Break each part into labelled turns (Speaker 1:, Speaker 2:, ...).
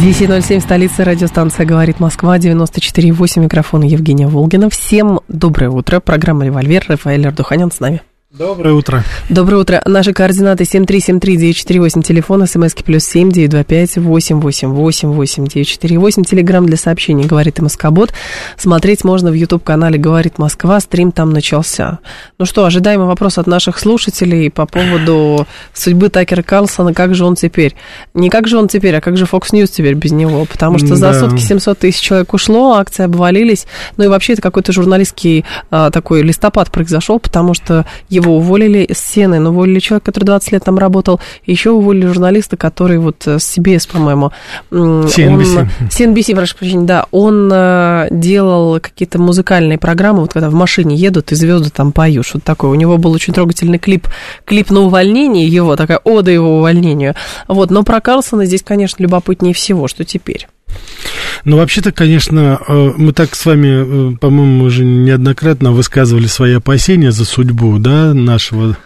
Speaker 1: 10.07, столица радиостанция «Говорит Москва», 94.8, микрофон Евгения Волгина. Всем доброе утро. Программа «Револьвер». Рафаэль Ардуханян с нами.
Speaker 2: Доброе утро.
Speaker 1: Доброе утро. Наши координаты 7373948, телефон, смски плюс семь девять два пять восемь восемь восемь восемь девять четыре восемь. Телеграмм для сообщений «Говорит и Москобот». Смотреть можно в YouTube-канале «Говорит Москва». Стрим там начался. Ну что, ожидаемый вопрос от наших слушателей по поводу судьбы Такера Карлсона. Как же он теперь? Не как же он теперь, а как же Fox News теперь без него? Потому что за
Speaker 2: Да.
Speaker 1: сутки 700 тысяч человек ушло, акции обвалились. Ну и вообще это какой-то журналистский а, такой листопад произошел, потому что его уволили из сцены, но уволили человека, который 20 лет там работал, и еще уволили журналиста, который вот э, с CBS, по-моему,
Speaker 2: CNBC.
Speaker 1: он- CNBC, прошу прощения, да, он э, делал какие-то музыкальные программы, вот когда в машине едут и звезды там поют, что-то такое. У него был очень трогательный клип, клип на увольнение его, такая ода его увольнению. Вот, но про Карлсона здесь, конечно, любопытнее всего, что теперь.
Speaker 2: Ну, вообще-то, конечно, э, мы так с вами, э, по-моему, уже неоднократно высказывали свои опасения за судьбу, да, нашего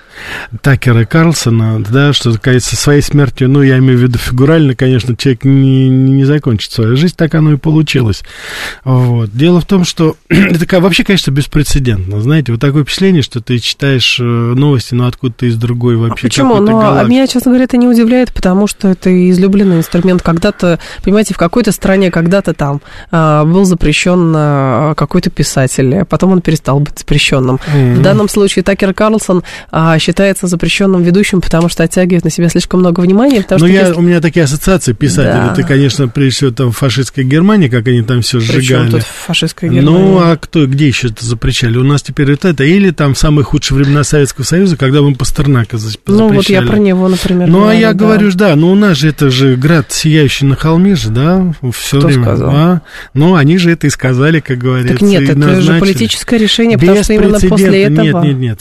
Speaker 2: Такера Карлсона, да, что, кажется, своей смертью, ну, я имею в виду фигурально, конечно, человек не, не закончит свою жизнь, так оно и получилось. Вот. Дело в том, что это вообще, конечно, беспрецедентно, знаете, вот такое впечатление, что ты читаешь э, новости, но откуда-то из другой вообще
Speaker 1: А Почему? Ну, а меня, честно говоря, это не удивляет, потому что это излюбленный инструмент. Когда-то, понимаете, в какой-то стране когда-то там а, был запрещен а, какой-то писатель, а потом он перестал быть запрещенным.
Speaker 2: Мгм.
Speaker 1: В данном случае Такер Карлсон а, считается запрещенным ведущим, потому что оттягивает на себя слишком много внимания.
Speaker 2: Ну, я,
Speaker 1: если-
Speaker 2: у меня такие ассоциации писателей.
Speaker 1: Да.
Speaker 2: Ты, конечно, прежде всего, там фашистская Германия, как они там все
Speaker 1: Причем
Speaker 2: сжигали.
Speaker 1: тут фашистская Германия?
Speaker 2: Ну, а кто, где еще это запрещали? У нас теперь вот это. Или там в самые худшие времена Советского Союза, когда мы Пастернака за-
Speaker 1: Ну, вот я
Speaker 2: запрещали.
Speaker 1: про него, например,
Speaker 2: Ну, а
Speaker 1: говорю,
Speaker 2: я
Speaker 1: да.
Speaker 2: говорю, да, ну у нас же это же град, сияющий на холме же, да, все
Speaker 1: Кто
Speaker 2: время.
Speaker 1: сказал?
Speaker 2: А? Ну, они же это и сказали, как говорится.
Speaker 1: Так нет, это же
Speaker 2: назначили.
Speaker 1: политическое решение, потому что именно после этого...
Speaker 2: Нет, нет, нет.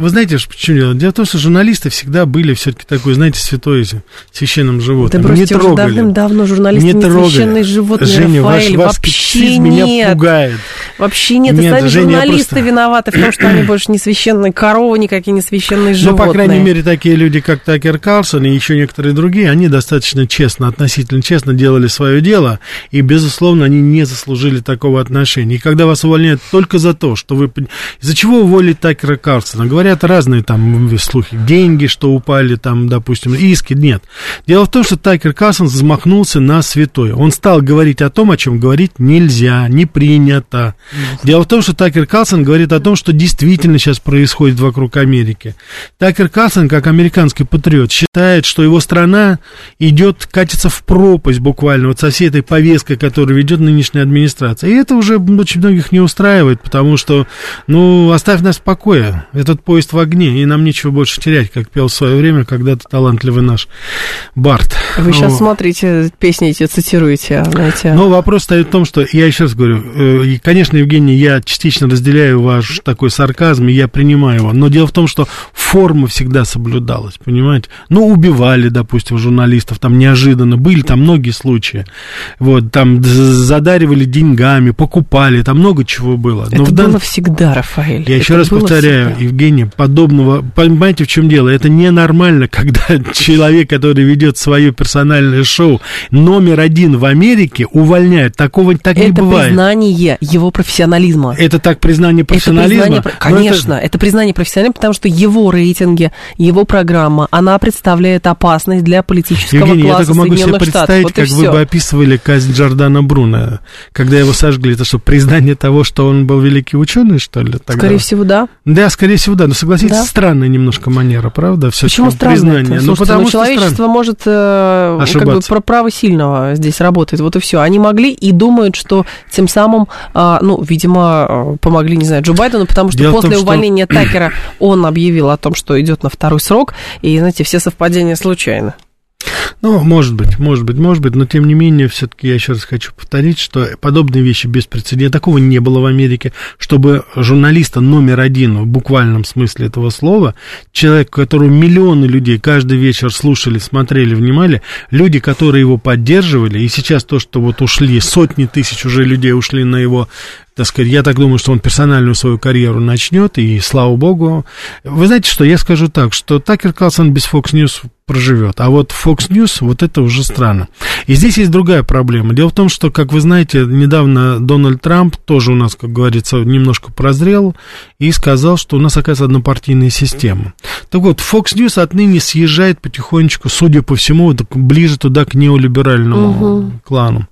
Speaker 2: Вы знаете, ж дело? Дело в том, что журналисты всегда были все-таки такой, знаете, святой священным
Speaker 1: Да
Speaker 2: животным.
Speaker 1: бросьте,
Speaker 2: не трогали.
Speaker 1: давным-давно журналисты
Speaker 2: не
Speaker 1: не,
Speaker 2: трогали.
Speaker 1: священные животные,
Speaker 2: Женя,
Speaker 1: Рафаэль,
Speaker 2: ваш
Speaker 1: вообще нет.
Speaker 2: меня пугает.
Speaker 1: Вообще нет, и
Speaker 2: Нет,
Speaker 1: сами
Speaker 2: Женя,
Speaker 1: журналисты
Speaker 2: просто-
Speaker 1: виноваты в том, что они больше не священные коровы, никакие не священные животные.
Speaker 2: Ну, по крайней мере, такие люди, как Такер Карлсон и еще некоторые другие, они достаточно честно, относительно честно делали свое дело, и, безусловно, они не заслужили такого отношения. И когда вас увольняют только за то, что вы... Из-за чего уволили Такера Карлсона? Говорят разные там слухи. Деньги, что упали, там, допустим, иски. Нет. Дело в том, что Такер Карлсон замахнулся на святое. Он стал говорить о том, о чем говорить нельзя, не принято. Дело в том, что Такер Карлсон говорит о том, что действительно сейчас происходит вокруг Америки. Такер Карлсон, как американский патриот, считает, что его страна идет, катится в пропасть буквально, вот со всей этой повесткой, которую ведет нынешняя администрация. И это уже очень многих не устраивает, потому что, ну, оставь нас в покое. Этот поезд в огне, и нам нечего больше терять, как пел в свое время когда-то талантливый наш Барт.
Speaker 1: Вы сейчас
Speaker 2: Вот.
Speaker 1: смотрите, песни эти цитируете, знаете.
Speaker 2: Но вопрос стоит в том, что я еще раз говорю, э, и, конечно, Евгений, я частично разделяю ваш такой сарказм, и я принимаю его. Но дело в том, что форма всегда соблюдалась, понимаете? Ну, убивали, допустим, журналистов, там неожиданно, были там многие случаи. Вот, там задаривали деньгами, покупали, там много чего было.
Speaker 1: это
Speaker 2: в
Speaker 1: было
Speaker 2: дан-
Speaker 1: всегда, Рафаэль.
Speaker 2: я
Speaker 1: это
Speaker 2: еще раз повторяю,
Speaker 1: всегда.
Speaker 2: Евгений, подобного, понимаете, в чем дело? Это ненормально, когда человек, который ведет свое персональное шоу, номер один в Америке, увольняют. Такого так не
Speaker 1: Это
Speaker 2: бывает.
Speaker 1: признание его профессионализма.
Speaker 2: Это так признание
Speaker 1: Это
Speaker 2: профессионализма.
Speaker 1: признание, про-
Speaker 2: но это-
Speaker 1: конечно, это... признание профессионализма, потому что его рейтинги, его программа, она представляет опасность для политического
Speaker 2: Евгений, я
Speaker 1: класса
Speaker 2: только могу себе представить,
Speaker 1: Вот
Speaker 2: как вы бы описывали казнь Джордана Бруно, когда его сожгли. Это что, признание того, что он был великий ученый, что ли? тогда?
Speaker 1: Скорее всего, да.
Speaker 2: Да, скорее всего, да. Но согласитесь,
Speaker 1: Да.
Speaker 2: Странная немножко манера, правда? Все
Speaker 1: Почему
Speaker 2: признание.
Speaker 1: это?
Speaker 2: Ну, потому
Speaker 1: ну,
Speaker 2: что
Speaker 1: человечество может э, как бы
Speaker 2: Ошибаться.
Speaker 1: про право сильного здесь работает. Вот и все. Они могли и думают, что тем самым, а, ну, видимо, э, помогли, не знаю, Джо Байдену, потому что
Speaker 2: Дело
Speaker 1: после
Speaker 2: том, что-
Speaker 1: увольнения Такера он объявил о том, что идет на второй срок, и, знаете, все совпадения случайны.
Speaker 2: Ну, может быть, может быть, может быть, но тем не менее, все-таки я еще раз хочу повторить, что подобные вещи беспрецедентны. Такого не было в Америке, чтобы журналиста номер один в буквальном смысле этого слова, человек, которого миллионы людей каждый вечер слушали, смотрели, внимали, люди, которые его поддерживали, и сейчас то, что вот ушли, сотни тысяч уже людей ушли на его так сказать, я так думаю, что он персональную свою карьеру начнет, и слава богу. Вы знаете что, я скажу так, что Такер Карлсон без Fox News проживет. А вот Fox News, вот это уже странно. И здесь есть другая проблема. Дело в том, что, как вы знаете, недавно Дональд Трамп тоже у нас, как говорится, немножко прозрел и сказал, что у нас, оказывается, однопартийная система. Так вот, Fox News отныне съезжает потихонечку, судя по всему, ближе туда к неолиберальному угу. клану.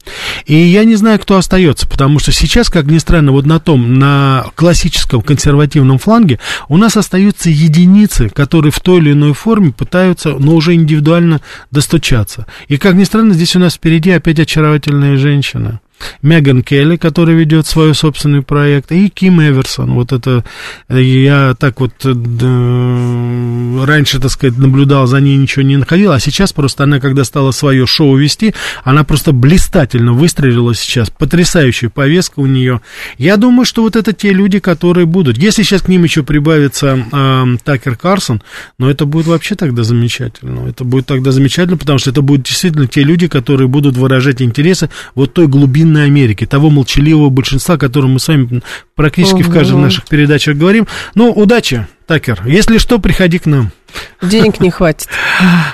Speaker 2: И я не знаю, кто остается, потому что сейчас, как ни странно, вот на том, на классическом консервативном фланге у нас остаются единицы, которые в той или иной форме пытаются, но уже индивидуально достучаться. И, как ни странно, здесь у нас впереди опять очаровательная женщина. Меган Келли, которая ведет свой собственный проект, и Ким Эверсон. Вот это я так вот да, раньше, так сказать, наблюдал за ней, ничего не находил, а сейчас просто она, когда стала свое шоу вести, она просто блистательно выстрелила сейчас, потрясающая повестка у нее. Я думаю, что вот это те люди, которые будут. Если сейчас к ним еще прибавится э, Такер Карсон, но это будет вообще тогда замечательно. Это будет тогда замечательно, потому что это будут действительно те люди, которые будут выражать интересы вот той глубины глубинной Америки, того молчаливого большинства, о котором мы с вами практически угу. в каждой наших передачах говорим. Ну, удачи, Такер. Если что, приходи к нам.
Speaker 1: Денег не хватит.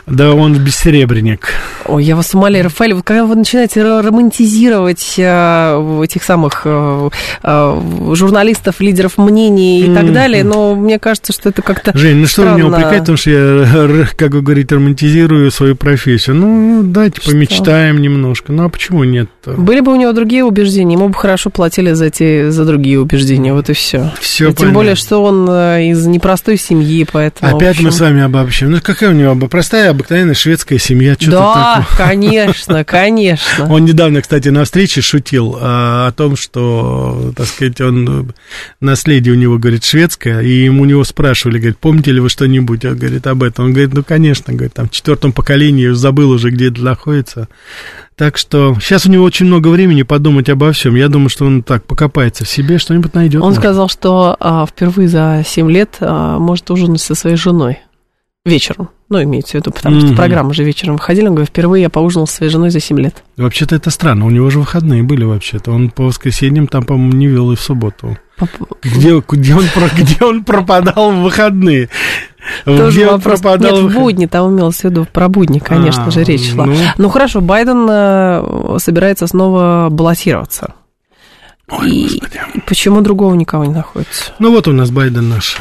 Speaker 2: Да, он бессеребренник.
Speaker 1: Ой, я вас умоляю, Рафаэль, вот когда вы начинаете романтизировать э, этих самых э, э, журналистов, лидеров мнений и mm-hmm. так далее, но мне кажется, что это как-то
Speaker 2: Жень, ну что странно. меня упрекаете, потому что я, как вы говорите, романтизирую свою профессию. Ну, давайте что? помечтаем немножко. Ну, а почему нет? -то?
Speaker 1: Были бы у него другие убеждения, ему бы хорошо платили за, эти, за другие убеждения, вот и все.
Speaker 2: Все
Speaker 1: и Тем более, что он из непростой семьи, поэтому...
Speaker 2: Опять общем... мы с вами обобщим. Ну, какая у него простая, обыкновенная шведская семья.
Speaker 1: Да, конечно, конечно.
Speaker 2: Он недавно, кстати, на встрече шутил а, о том, что, так сказать, он наследие у него, говорит, шведское, и ему у него спрашивали, говорит, помните ли вы что-нибудь, он говорит, об этом. Он говорит, ну, конечно, говорит, там, в четвертом поколении, забыл уже, где это находится. Так что сейчас у него очень много времени подумать обо всем. Я думаю, что он так покопается в себе, что-нибудь найдет.
Speaker 1: Он может. сказал, что а, впервые за 7 лет а, может ужинать со своей женой вечером. Ну, имеется в виду, потому mm-hmm. что программы же вечером выходили. Он говорит, впервые я поужинал со своей женой за 7 лет.
Speaker 2: Вообще-то это странно. У него же выходные были вообще-то. Он по воскресеньям там, по-моему, не вел и в субботу. Где, где, он, где он пропадал в выходные?
Speaker 1: Тоже Где вопрос. Пропадал? Нет, в будни, там имелось в виду про будни, конечно а, же, речь шла. Ну... ну хорошо, Байден э, собирается снова баллотироваться. Ой, и почему другого никого не находится?
Speaker 2: Ну вот у нас Байден наш.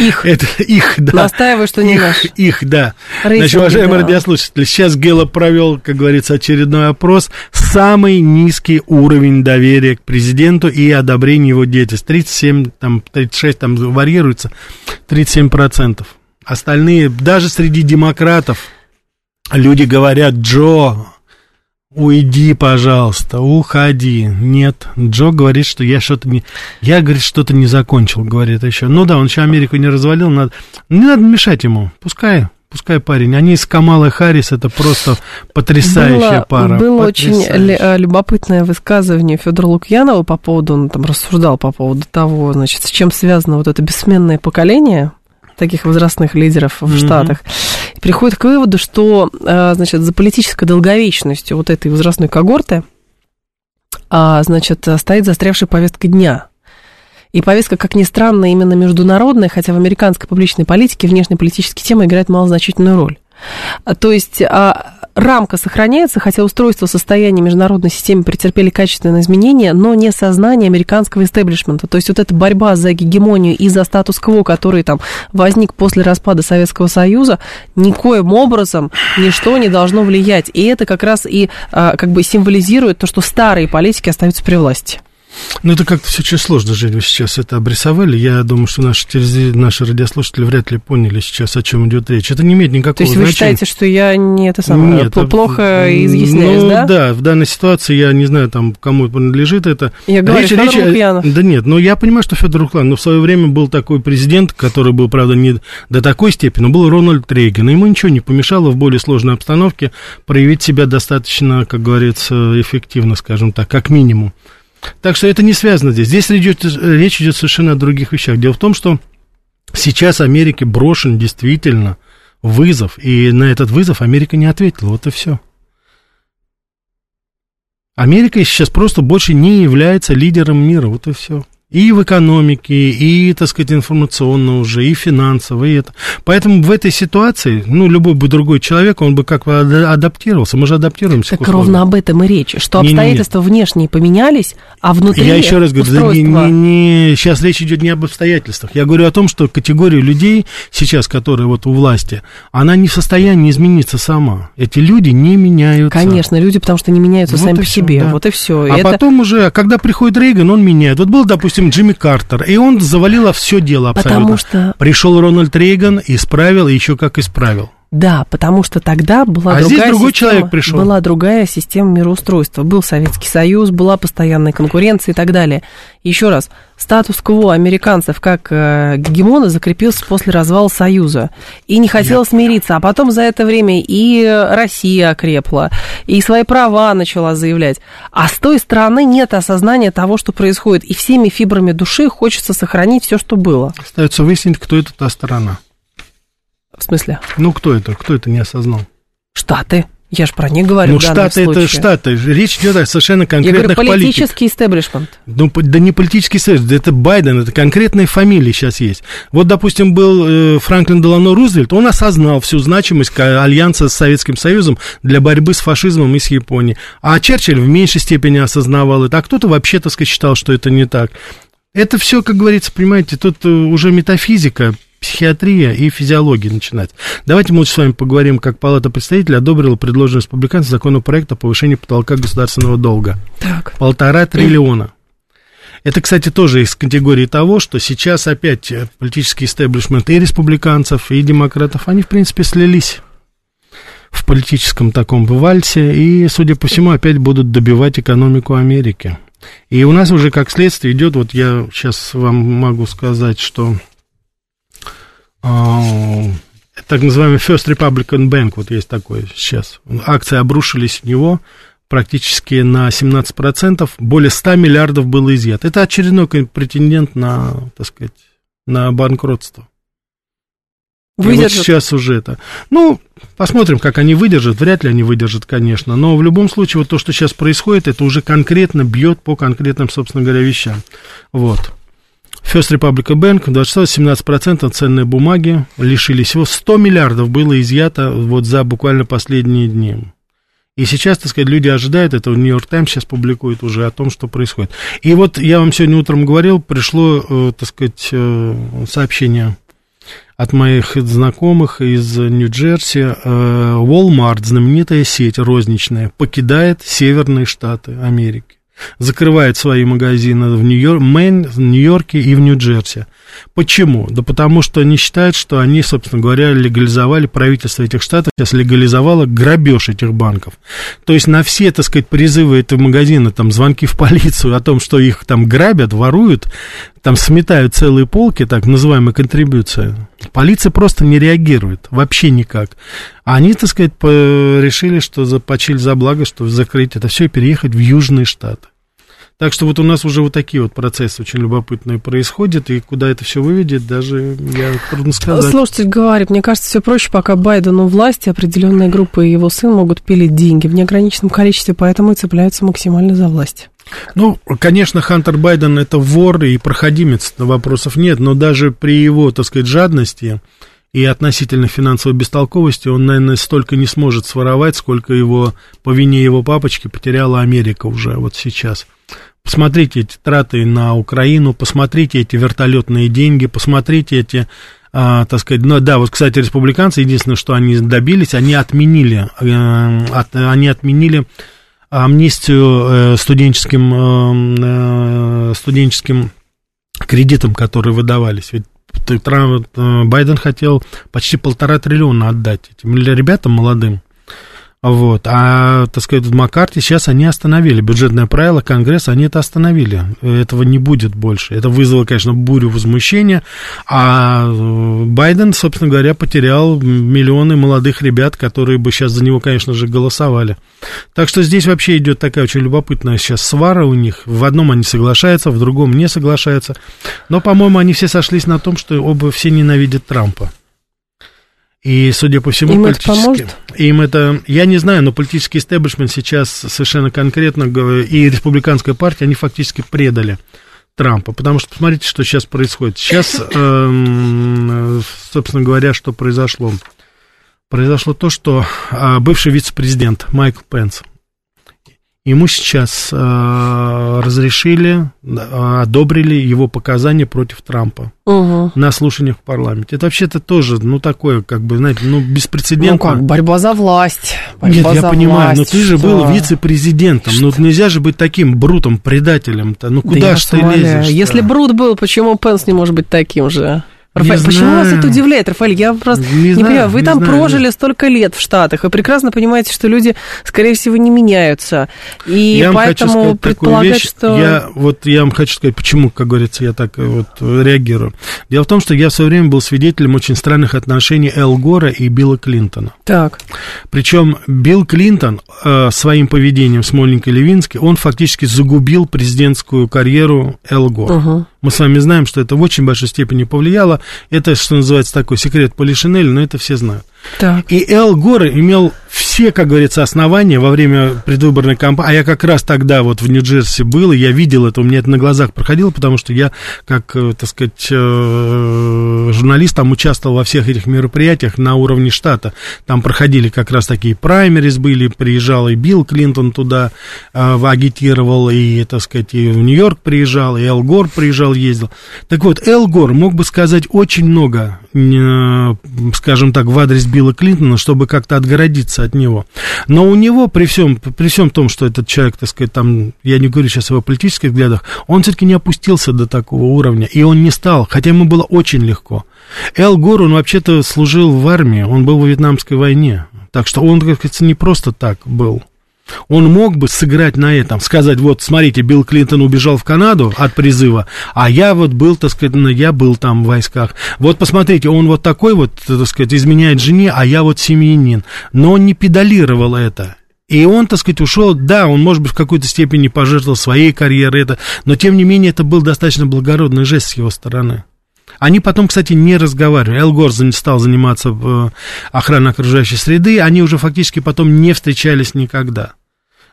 Speaker 1: Их.
Speaker 2: Это их, да.
Speaker 1: Настаиваю, что не
Speaker 2: их,
Speaker 1: наш.
Speaker 2: Их, да. Рейтинги, Значит, уважаемые да. радиослушатели, сейчас Гела провел, как говорится, очередной опрос. Самый низкий уровень доверия к президенту и одобрения его деятельности. 37, там, 36, там варьируется, 37%. Остальные, даже среди демократов, люди говорят, Джо, Уйди, пожалуйста, уходи. Нет, Джо говорит, что я что-то не... Я, говорит, что-то не закончил, говорит еще. Ну да, он еще Америку не развалил, надо... Не надо мешать ему, пускай, пускай парень. Они с Камалой Харрис, это просто потрясающая было, пара.
Speaker 1: Было очень э, любопытное высказывание Федора Лукьянова по поводу, он там рассуждал по поводу того, значит, с чем связано вот это бессменное поколение, таких возрастных лидеров в mm-hmm. Штатах, приходит к выводу, что, э, значит, за политической долговечностью вот этой возрастной когорты, а, значит, стоит застрявшая повестка дня. И повестка, как ни странно, именно международная, хотя в американской публичной политике внешнеполитические темы играют малозначительную роль. То есть а, рамка сохраняется, хотя устройство состояния международной системы претерпели качественные изменения, но не сознание американского истеблишмента. То есть вот эта борьба за гегемонию и за статус-кво, который там возник после распада Советского Союза, никоим образом ничто не должно влиять. И это как раз и а, как бы символизирует то, что старые политики остаются при власти.
Speaker 2: Ну, это как-то все очень сложно, Жень, вы сейчас это обрисовали. Я думаю, что наши, наши радиослушатели вряд ли поняли сейчас, о чем идет речь. Это не имеет никакого
Speaker 1: То есть
Speaker 2: значения.
Speaker 1: вы считаете, что я не это самое,
Speaker 2: Нет,
Speaker 1: плохо изъясняюсь,
Speaker 2: ну,
Speaker 1: да?
Speaker 2: да, в данной ситуации я не знаю, там, кому принадлежит это.
Speaker 1: Я говорю,
Speaker 2: речь,
Speaker 1: Федор
Speaker 2: речь,
Speaker 1: Лукьянов.
Speaker 2: Да нет, ну я понимаю, что Федор Лукьянов, но в свое время был такой президент, который был, правда, не до такой степени, но был Рональд Рейган, и ему ничего не помешало в более сложной обстановке проявить себя достаточно, как говорится, эффективно, скажем так, как минимум. Так что это не связано здесь. Здесь идет, речь идет совершенно о других вещах. Дело в том, что сейчас Америке брошен действительно вызов, и на этот вызов Америка не ответила. Вот и все. Америка сейчас просто больше не является лидером мира, вот и все и в экономике, и, так сказать, информационно уже, и финансово, и это. Поэтому в этой ситуации, ну, любой бы другой человек, он бы как бы адаптировался. Мы же адаптируемся
Speaker 1: Так ровно об этом и речь, что
Speaker 2: Не, не,
Speaker 1: обстоятельства
Speaker 2: не.
Speaker 1: внешние поменялись, а внутри
Speaker 2: Я еще раз говорю, да не,
Speaker 1: устройства-
Speaker 2: не, не, сейчас речь идет не об обстоятельствах. Я говорю о том, что категория людей сейчас, которые вот у власти, она не в состоянии измениться сама. Эти люди не меняются.
Speaker 1: Конечно, люди, потому что не меняются
Speaker 2: Вот
Speaker 1: сами по
Speaker 2: всё,
Speaker 1: себе.
Speaker 2: да.
Speaker 1: Вот и все.
Speaker 2: А потом уже, когда приходит Рейган, он меняет. Вот был, допустим, Джимми Картер, и он завалил все дело абсолютно.
Speaker 1: Потому что-
Speaker 2: Пришел Рональд Рейган, исправил, и еще как исправил.
Speaker 1: Да, потому что тогда была
Speaker 2: А
Speaker 1: другая
Speaker 2: здесь другой
Speaker 1: система,
Speaker 2: человек пришел.
Speaker 1: Была другая система мироустройства. Был Советский Союз, была постоянная конкуренция и так далее. Еще раз, статус-кво американцев как э, гегемона закрепился после развала Союза. И не хотела смириться. А потом за это время и Россия окрепла, и свои права начала заявлять. А с той стороны нет осознания того, что происходит. И всеми фибрами души хочется сохранить все, что было.
Speaker 2: Остается выяснить, кто это та сторона.
Speaker 1: В смысле,
Speaker 2: Ну, кто это? Кто это не осознал?
Speaker 1: Штаты. Я же про них говорю
Speaker 2: ну, Штаты это. Штаты. Речь идет о совершенно
Speaker 1: Я
Speaker 2: конкретных
Speaker 1: говорю,
Speaker 2: политиках.
Speaker 1: политический истеблишмент.
Speaker 2: Ну, да не политический да это Байден, это конкретные фамилии сейчас есть. Вот, допустим, был э, Франклин Делано Рузвельт, он осознал всю значимость альянса с Советским Союзом для борьбы с фашизмом и с Японией. А Черчилль в меньшей степени осознавал это, а кто-то вообще, так сказать, считал, что это не так. Это все, как говорится, понимаете, тут э, уже метафизика, психиатрия и физиология начинать. Давайте мы лучше с вами поговорим, как Палата представителей одобрила предложенный республиканцем законопроект о повышении потолка государственного долга.
Speaker 1: Так.
Speaker 2: Полтора триллиона. Это, кстати, тоже из категории того, что сейчас опять э, политический истеблишмент и республиканцев, и демократов, они, в принципе, слились в политическом таком вальсе, и, судя по всему, опять будут добивать экономику Америки. И у нас уже как следствие идет, вот я сейчас вам могу сказать, что так называемый First Republican Bank, вот есть такой сейчас, акции обрушились в него, практически на 17%, более 100 миллиардов было изъято. Это очередной претендент на, так сказать, на банкротство. И вот
Speaker 1: Выдержат.
Speaker 2: сейчас уже это. Ну, посмотрим, как они выдержат. Вряд ли они выдержат, конечно. Но в любом случае, вот то, что сейчас происходит, это уже конкретно бьет по конкретным, собственно говоря, вещам. Вот. First Republic Bank, 26-17% ценные бумаги лишились его. 100 миллиардов было изъято вот за буквально последние дни. И сейчас, так сказать, люди ожидают, это Нью-Йорк Таймс сейчас публикует уже о том, что происходит. И вот я вам сегодня утром говорил, пришло, э, так сказать, э, сообщение от моих знакомых из Нью-Джерси. Э, Walmart, знаменитая сеть розничная, покидает северные штаты Америки. Закрывает свои магазины в Нью-Йорк, Мэн, в Нью-Йорке и в Нью-Джерси. Почему? Да потому что они считают, что они, собственно говоря, легализовали, правительство этих штатов сейчас легализовало грабеж этих банков. То есть на все, так сказать, призывы этого магазина, там, звонки в полицию о том, что их там грабят, воруют, там сметают целые полки, так называемая контрибуция. Полиция просто не реагирует, вообще никак. А они, так сказать, решили, что за, почили за благо, что закрыть это все и переехать в Южные Штаты. Так что вот у нас уже вот такие вот процессы очень любопытные происходят, и куда это все выведет, даже я трудно сказать.
Speaker 1: Слушатель говорит, мне кажется, все проще, пока Байдену власти, определенная группа и его сын могут пилить деньги в неограниченном количестве, поэтому и цепляются максимально за власть.
Speaker 2: Ну, конечно, Хантер Байден это вор и проходимец, вопросов нет, но даже при его, так сказать, жадности и относительно финансовой бестолковости он, наверное, столько не сможет своровать, сколько его по вине его папочки потеряла Америка уже вот сейчас. Посмотрите эти траты на Украину, посмотрите эти вертолетные деньги, посмотрите эти, а, так сказать, ну да, вот, кстати, республиканцы, единственное, что они добились, они отменили, э, от- они отменили амнистию студенческим, студенческим кредитам, которые выдавались. Ведь Трамп, Байден хотел почти полтора триллиона отдать этим ребятам молодым. Вот. А, так сказать, Маккарти сейчас они остановили. Бюджетное правило Конгресса, они это остановили. Этого не будет больше. Это вызвало, конечно, бурю возмущения. А э, Байден, собственно говоря, потерял миллионы молодых ребят, которые бы сейчас за него, конечно же, голосовали. Так что здесь вообще идет такая очень любопытная сейчас свара у них. В одном они соглашаются, в другом не соглашаются. Но, по-моему, они все сошлись на том, что оба все ненавидят Трампа. И, судя по всему,
Speaker 1: им
Speaker 2: политически...
Speaker 1: это поможет?
Speaker 2: Им это... Я не знаю, но политический истеблишмент сейчас совершенно конкретно, и республиканская партия, они фактически предали Трампа. Потому что посмотрите, что сейчас происходит. Сейчас, эм, собственно говоря, что произошло. Произошло то, что а, бывший вице-президент Майкл Пенс, Ему сейчас э, разрешили, одобрили его показания против Трампа угу. на слушаниях в парламенте. Это вообще-то тоже, ну, такое, как бы, знаете, ну, беспрецедентно. Ну, как,
Speaker 1: борьба за власть. Борьба
Speaker 2: Нет,
Speaker 1: за
Speaker 2: я понимаю,
Speaker 1: власть,
Speaker 2: но ты же был вице-президентом. Ну, нельзя же быть таким брутом, предателем-то. Ну, куда да ж ты лезешь?
Speaker 1: Если Брут был, почему Пенс не может быть таким же? Рафаэль, не почему знаю. вас это удивляет, Рафаэль? Я просто не, не знаю, понимаю. Вы не там знаю. прожили столько лет в Штатах, вы прекрасно понимаете, что люди, скорее всего, не меняются. И
Speaker 2: я
Speaker 1: поэтому предполагать,
Speaker 2: вещь,
Speaker 1: что...
Speaker 2: Я, вот я вам хочу сказать, почему, как говорится, я так вот реагирую. Дело в том, что я в свое время был свидетелем очень странных отношений Эл Гора и Билла Клинтона.
Speaker 1: Так.
Speaker 2: Причем Билл Клинтон э, своим поведением с Моленькой Левински, он фактически загубил президентскую карьеру Эл Гора. Угу. Мы с вами знаем, что это в очень большой степени повлияло. Это, что называется, такой секрет Полишинеля, но это все знают. Так. И Эл Гор имел все, как говорится, основания во время предвыборной кампании. А я как раз тогда вот в Нью-Джерси был, и я видел это, у меня это на глазах проходило, потому что я, как, э, так сказать, э, журналист, там участвовал во всех этих мероприятиях на уровне штата. Там проходили как раз такие праймерис были, приезжал и Билл Клинтон туда э, агитировал, и, так сказать, и в Нью-Йорк приезжал, и Эл Гор приезжал, ездил. Так вот, Эл Гор мог бы сказать очень много, скажем так, в адрес Билла Клинтона, чтобы как-то отгородиться от него. Но у него, при всем, при всем том, что этот человек, так сказать, там, я не говорю сейчас о его политических взглядах, он все-таки не опустился до такого уровня, и он не стал, хотя ему было очень легко. Эл Гор, он вообще-то служил в армии, он был во Вьетнамской войне, так что он, как говорится, не просто так был. Он мог бы сыграть на этом, сказать, вот, смотрите, Билл Клинтон убежал в Канаду от призыва, а я вот был, так сказать, ну, я был там в войсках. Вот, посмотрите, он вот такой вот, так сказать, изменяет жене, а я вот семьянин. Но он не педалировал это. И он, так сказать, ушел, да, он, может быть, в какой-то степени пожертвовал своей карьерой, это, но, тем не менее, это был достаточно благородный жест с его стороны. Они потом, кстати, не разговаривали. Эл Гор стал заниматься э, охраной окружающей среды, они уже фактически потом не встречались никогда.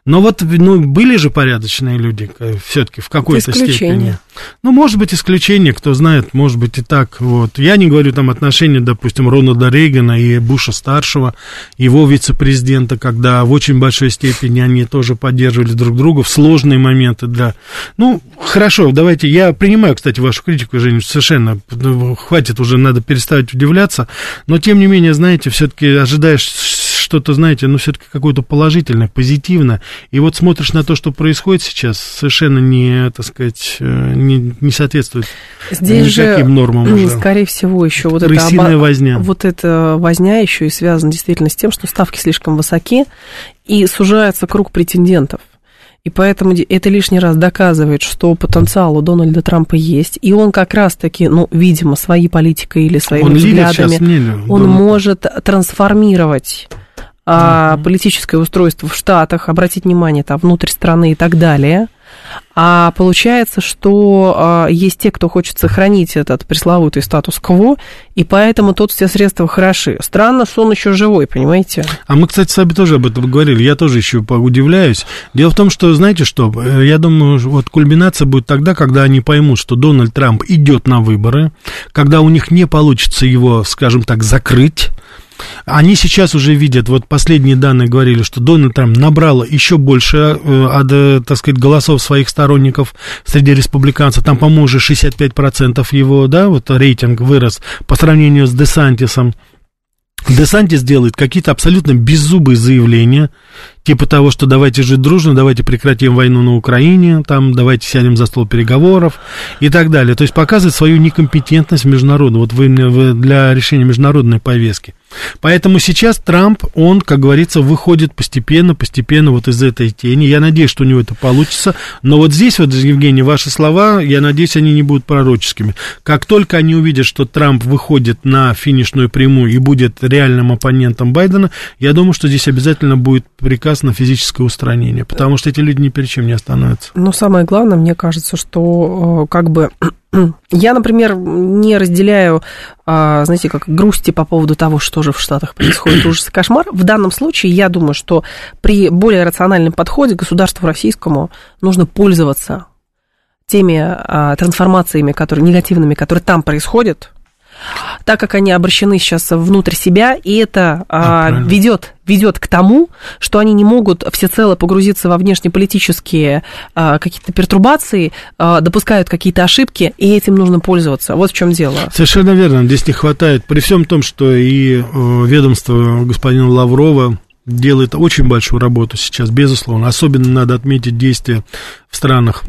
Speaker 2: Но вот ну, были же порядочные люди все-таки в какой-то степени. Ну, может быть, исключение, кто знает, может быть и так. Вот. Я не говорю там отношения, допустим, Рональда Рейгана и Буша старшего, его вице-президента, когда в очень большой степени они тоже поддерживали друг друга в сложные моменты для... Ну, хорошо, давайте, я принимаю, кстати, вашу критику, Женя, совершенно, ну, хватит уже, надо перестать удивляться, но, тем не менее, знаете, все-таки ожидаешь что-то, знаете, ну, все-таки какое-то положительное, позитивное. И вот смотришь на то, что происходит сейчас, совершенно не, так сказать, э, не, не соответствует
Speaker 1: Здесь никаким же, нормам уже. Скорее всего, еще вот
Speaker 2: это, оба...
Speaker 1: возня. вот эта возня еще и связана действительно с тем, что ставки слишком высоки и сужается круг претендентов. И поэтому это лишний раз доказывает, что потенциал у Дональда Трампа есть. И он как раз-таки, ну, видимо, своей политикой или своими он взглядами, он Дональд. может трансформировать а, политическое устройство в Штатах, обратить внимание там внутрь страны и так далее. А получается, что а, есть те, кто хочет сохранить этот пресловутый статус-кво, и поэтому тут все средства хороши. Странно, что он еще живой, понимаете?
Speaker 2: А мы, кстати, с вами тоже об этом говорили, я тоже еще удивляюсь. Дело в том, что, знаете что, э, я думаю, вот кульминация будет тогда, когда они поймут, что Дональд Трамп идет на выборы, когда у них не получится его, скажем так, закрыть, они сейчас уже видят, вот последние данные говорили, что Дональд Трамп набрал еще больше, э, э, так сказать, голосов своих сторонников среди республиканцев. Там, по-моему, уже 65% его, да, вот рейтинг вырос по сравнению с Десантисом. Десантис делает какие-то абсолютно беззубые заявления, типа того, что давайте жить дружно, давайте прекратим войну на Украине, там, давайте сядем за стол переговоров и так далее. То есть показывает свою некомпетентность международную, вот вы, вы для решения международной повестки. Поэтому сейчас Трамп, он, как говорится, выходит постепенно, постепенно вот из этой тени. Я надеюсь, что у него это получится. Но вот здесь вот, Евгений, ваши слова, я надеюсь, они не будут пророческими. Как только они увидят, что Трамп выходит на финишную прямую и будет реальным оппонентом Байдена, я думаю, что здесь обязательно будет приказ на физическое устранение, потому что эти люди ни перед чем не остановятся.
Speaker 1: Но самое главное, мне кажется, что э, как бы я, например, не разделяю, а, знаете, как грусти по поводу того, что же в Штатах происходит, ужас и кошмар. В данном случае я думаю, что при более рациональном подходе государству российскому нужно пользоваться теми а, трансформациями, которые, негативными, которые там происходят, так как они обращены сейчас внутрь себя, и это а, ведет, ведет к тому, что они не могут всецело погрузиться во внешнеполитические а, какие-то пертурбации, а, допускают какие-то ошибки, и этим нужно пользоваться. Вот в чем дело.
Speaker 2: Совершенно верно. Здесь не хватает, при всем том, что и э, ведомство господина Лаврова делает очень большую работу сейчас, безусловно. Особенно надо отметить действия в странах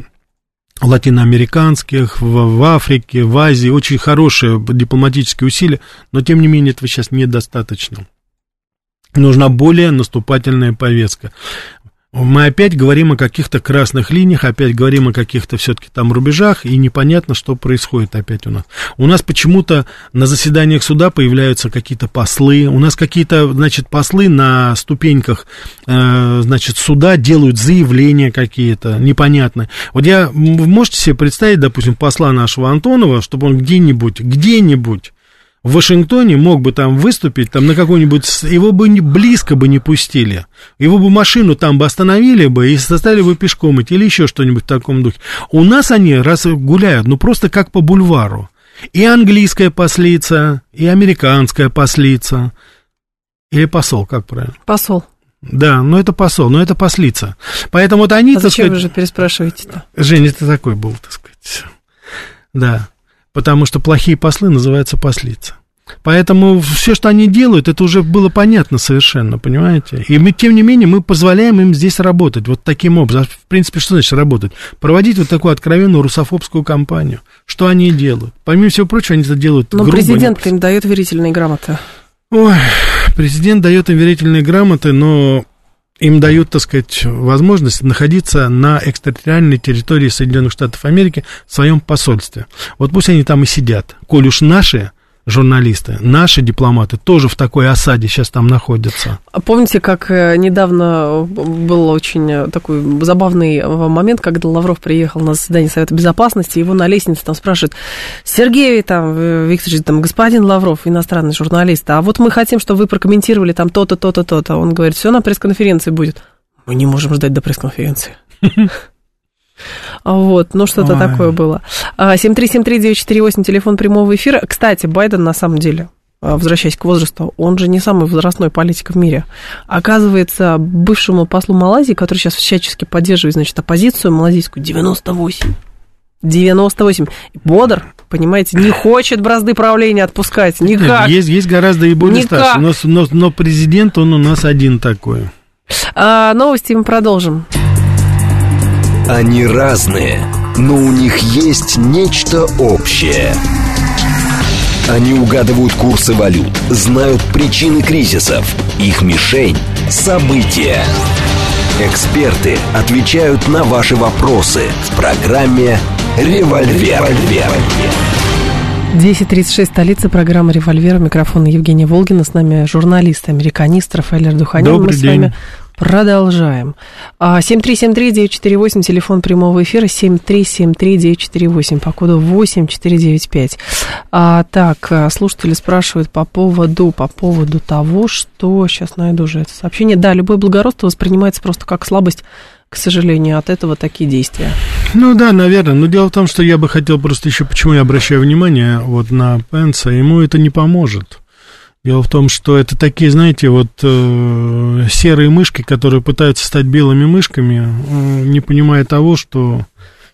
Speaker 2: латиноамериканских, в, в Африке, в Азии, очень хорошие дипломатические усилия, но тем не менее этого сейчас недостаточно. Нужна более наступательная повестка. Мы опять говорим о каких-то красных линиях, опять говорим о каких-то все-таки там рубежах, и непонятно, что происходит опять у нас. У нас почему-то на заседаниях суда появляются какие-то послы, у нас какие-то, значит, послы на ступеньках, э, значит, суда делают заявления какие-то непонятные. Вот я, вы можете себе представить, допустим, посла нашего Антонова, чтобы он где-нибудь, где-нибудь в Вашингтоне мог бы там выступить, там на какой-нибудь, его бы не, близко бы не пустили, его бы машину там бы остановили бы и заставили бы пешком идти или еще что-нибудь в таком духе. У нас они раз гуляют, ну просто как по бульвару. И английская послица, и американская послица. Или посол, как правильно?
Speaker 1: Посол.
Speaker 2: Да, но это посол, но это послица. Поэтому вот они...
Speaker 1: А зачем сказать, вы же переспрашиваете-то?
Speaker 2: Женя, это такой был, так сказать. Да потому что плохие послы называются послица. Поэтому все, что они делают, это уже было понятно совершенно, понимаете? И мы, тем не менее, мы позволяем им здесь работать вот таким образом. В принципе, что значит работать? Проводить вот такую откровенную русофобскую кампанию. Что они делают? Помимо всего прочего, они это делают
Speaker 1: Но грубо, президент им дает верительные грамоты.
Speaker 2: Ой, президент дает им верительные грамоты, но им дают, так сказать, возможность находиться на экстерриториальной территории Соединенных Штатов Америки в своем посольстве. Вот пусть они там и сидят. Коль уж наши журналисты, наши дипломаты тоже в такой осаде сейчас там находятся.
Speaker 1: А помните, как э, недавно был очень э, такой забавный э, момент, когда Лавров приехал на заседание Совета Безопасности, его на лестнице там спрашивают, Сергей там, Викторович, там, господин Лавров, иностранный журналист, а вот мы хотим, чтобы вы прокомментировали там то-то, то-то, то-то. Он говорит, все на пресс-конференции будет. Мы не можем ждать до пресс-конференции. Вот, ну что-то такое было. 7373948, а, телефон прямого эфира. Кстати, Байден на самом деле, а, возвращаясь к возрасту, он же не самый возрастной политик в мире. Оказывается, бывшему послу Малайзии, который сейчас всячески поддерживает, значит, оппозицию малазийскую, 98. 98. Бодр, понимаете, не хочет бразды правления отпускать, никак.
Speaker 2: Есть, есть гораздо и более никак. старше, но, но, но президент, он у нас один такой.
Speaker 1: А, новости мы продолжим.
Speaker 3: Они разные, но у них есть нечто общее. Они угадывают курсы валют, знают причины кризисов, их мишень – события. Эксперты отвечают на ваши вопросы в программе «Револьвер».
Speaker 1: 10.36, столица, программы «Револьвер». Микрофон Евгения Волгина. С нами журналист, американист Рафаэль Ардуханин.
Speaker 2: Добрый Мы день.
Speaker 1: Продолжаем. 7373948, телефон прямого эфира, 7373948, по коду 8495. А, так, а, слушатели спрашивают по поводу, по поводу того, что... Сейчас найду уже это сообщение. Да, любое благородство воспринимается просто как слабость к сожалению, от этого такие действия.
Speaker 2: Ну да, наверное. Но дело в том, что я бы хотел просто еще, почему я обращаю внимание вот на Пенса, ему это не поможет. Дело в том, что это такие, знаете, вот э, серые мышки, которые пытаются стать белыми мышками, э, не понимая того, что